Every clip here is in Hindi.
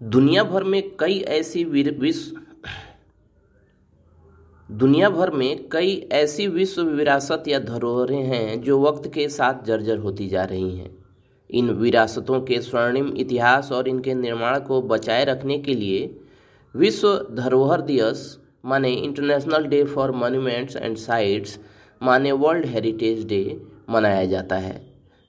दुनिया भर में कई ऐसी विश्व, दुनिया भर में कई ऐसी विश्व विरासत या धरोहरें हैं जो वक्त के साथ जर्जर होती जा रही हैं। इन विरासतों के स्वर्णिम इतिहास और इनके निर्माण को बचाए रखने के लिए विश्व धरोहर दिवस, माने international day for monuments and sites माने वर्ल्ड हेरिटेज डे मनाया जाता है।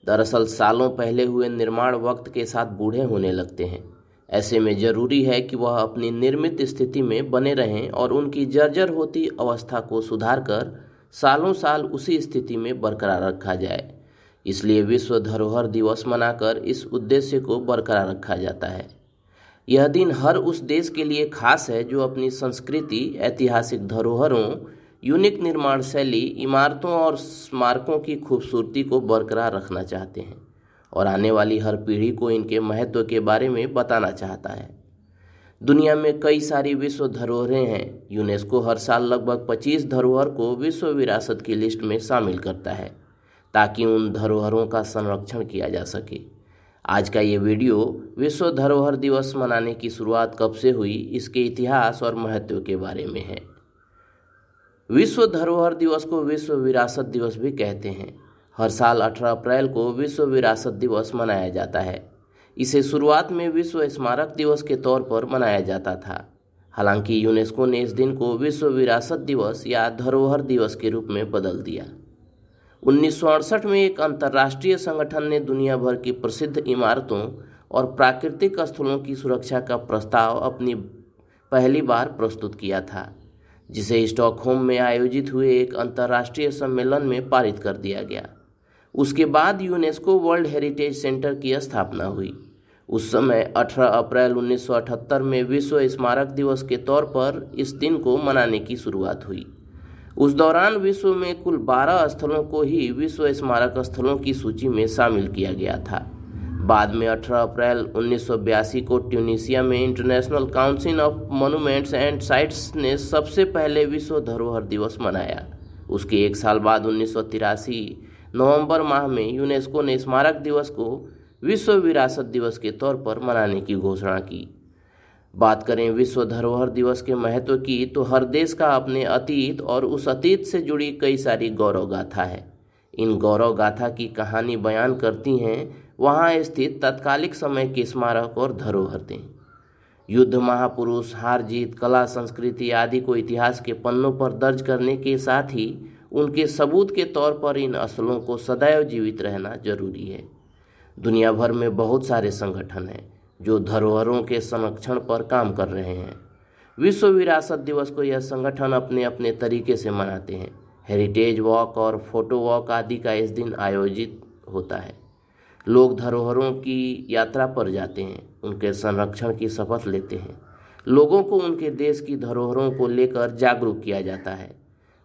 दरअसल सालों पहले हुए निर्माण वक्त के साथ बूढ़े होने लगते हैं। ऐसे में ज़रूरी है कि वह अपनी निर्मित स्थिति में बने रहें और उनकी जर्जर होती अवस्था को सुधार कर सालों साल उसी स्थिति में बरकरार रखा जाए। इसलिए विश्व धरोहर दिवस मनाकर इस उद्देश्य को बरकरार रखा जाता है। यह दिन हर उस देश के लिए खास है जो अपनी संस्कृति, ऐतिहासिक धरोहरों, यूनिक निर्माण शैली, इमारतों और स्मारकों की खूबसूरती को बरकरार रखना चाहते हैं। और आने वाली हर पीढ़ी को इनके महत्व के बारे में बताना चाहता है। दुनिया में कई सारी विश्व धरोहरें हैं। यूनेस्को हर साल लगभग 25 धरोहर को विश्व विरासत की लिस्ट में शामिल करता है, ताकि उन धरोहरों का संरक्षण किया जा सके। आज का ये वीडियो विश्व धरोहर दिवस मनाने की शुरुआत कब से हुई, इसके इतिहास और महत्व के बारे में है। विश्व धरोहर दिवस को विश्व विरासत दिवस भी कहते हैं। हर साल 18 अप्रैल को विश्व विरासत दिवस मनाया जाता है। इसे शुरुआत में विश्व स्मारक दिवस के तौर पर मनाया जाता था। हालाँकि यूनेस्को ने इस दिन को विश्व विरासत दिवस या धरोहर दिवस के रूप में बदल दिया। उन्नीस सौ अड़सठ में एक अंतर्राष्ट्रीय संगठन ने दुनिया भर की प्रसिद्ध इमारतों और प्राकृतिक स्थलों की सुरक्षा का प्रस्ताव अपनी पहली बार प्रस्तुत किया था, जिसे स्टॉकहोम में आयोजित हुए एक अंतर्राष्ट्रीय सम्मेलन में पारित कर दिया गया। उसके बाद यूनेस्को वर्ल्ड हेरिटेज सेंटर की स्थापना हुई। उस समय 18 अप्रैल 1978 में विश्व स्मारक दिवस के तौर पर इस दिन को मनाने की शुरुआत हुई। उस दौरान विश्व में कुल 12 स्थलों को ही विश्व स्मारक स्थलों की सूची में शामिल किया गया था। बाद में 18 अप्रैल 1982 को ट्यूनिसिया में international council of monuments and sites ने सबसे पहले विश्व धरोहर दिवस मनाया। उसके एक साल बाद उन्नीस सौ तिरासी नवंबर माह में यूनेस्को ने स्मारक दिवस को विश्व विरासत दिवस के तौर पर मनाने की घोषणा की। बात करें विश्व धरोहर दिवस के महत्व की तो हर देश का अपने अतीत और उस अतीत से जुड़ी कई सारी गौरव गाथा है। इन गौरव गाथा की कहानी बयान करती हैं, वहाँ स्थित तत्कालिक समय के स्मारक और धरोहर दें। युद्ध महापुरुष, हार जीत, कला, संस्कृति आदि को इतिहास के पन्नों पर दर्ज करने के साथ ही उनके सबूत के तौर पर इन असलों को सदैव जीवित रहना ज़रूरी है। दुनिया भर में बहुत सारे संगठन हैं जो धरोहरों के संरक्षण पर काम कर रहे हैं। विश्व विरासत दिवस को यह संगठन अपने अपने तरीके से मनाते हैं। हेरिटेज वॉक और फ़ोटो वॉक आदि का इस दिन आयोजित होता है। लोग धरोहरों की यात्रा पर जाते हैं, उनके संरक्षण की शपथ लेते हैं। लोगों को उनके देश की धरोहरों को लेकर जागरूक किया जाता है।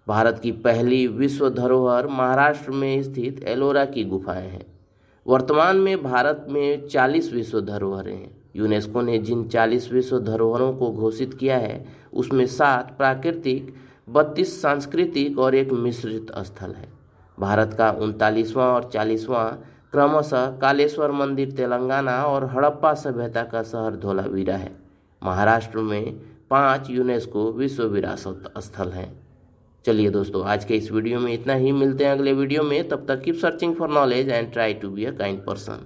भारत की पहली विश्व धरोहर महाराष्ट्र में स्थित एलोरा की गुफाएँ हैं। वर्तमान में भारत में 40 विश्व धरोहरें हैं। यूनेस्को ने जिन 40 विश्व धरोहरों को घोषित किया है, उसमें सात प्राकृतिक, बत्तीस सांस्कृतिक और एक मिश्रित स्थल है। भारत का उनतालीसवां और चालीसवां क्रमशः कालेश्वर मंदिर तेलंगाना और हड़प्पा सभ्यता का शहर धोलावीरा है। महाराष्ट्र में पाँच यूनेस्को विश्व विरासत स्थल हैं। चलिए दोस्तों, आज के इस वीडियो में इतना ही। मिलते हैं अगले वीडियो में। तब तक keep searching for knowledge and try to be a kind person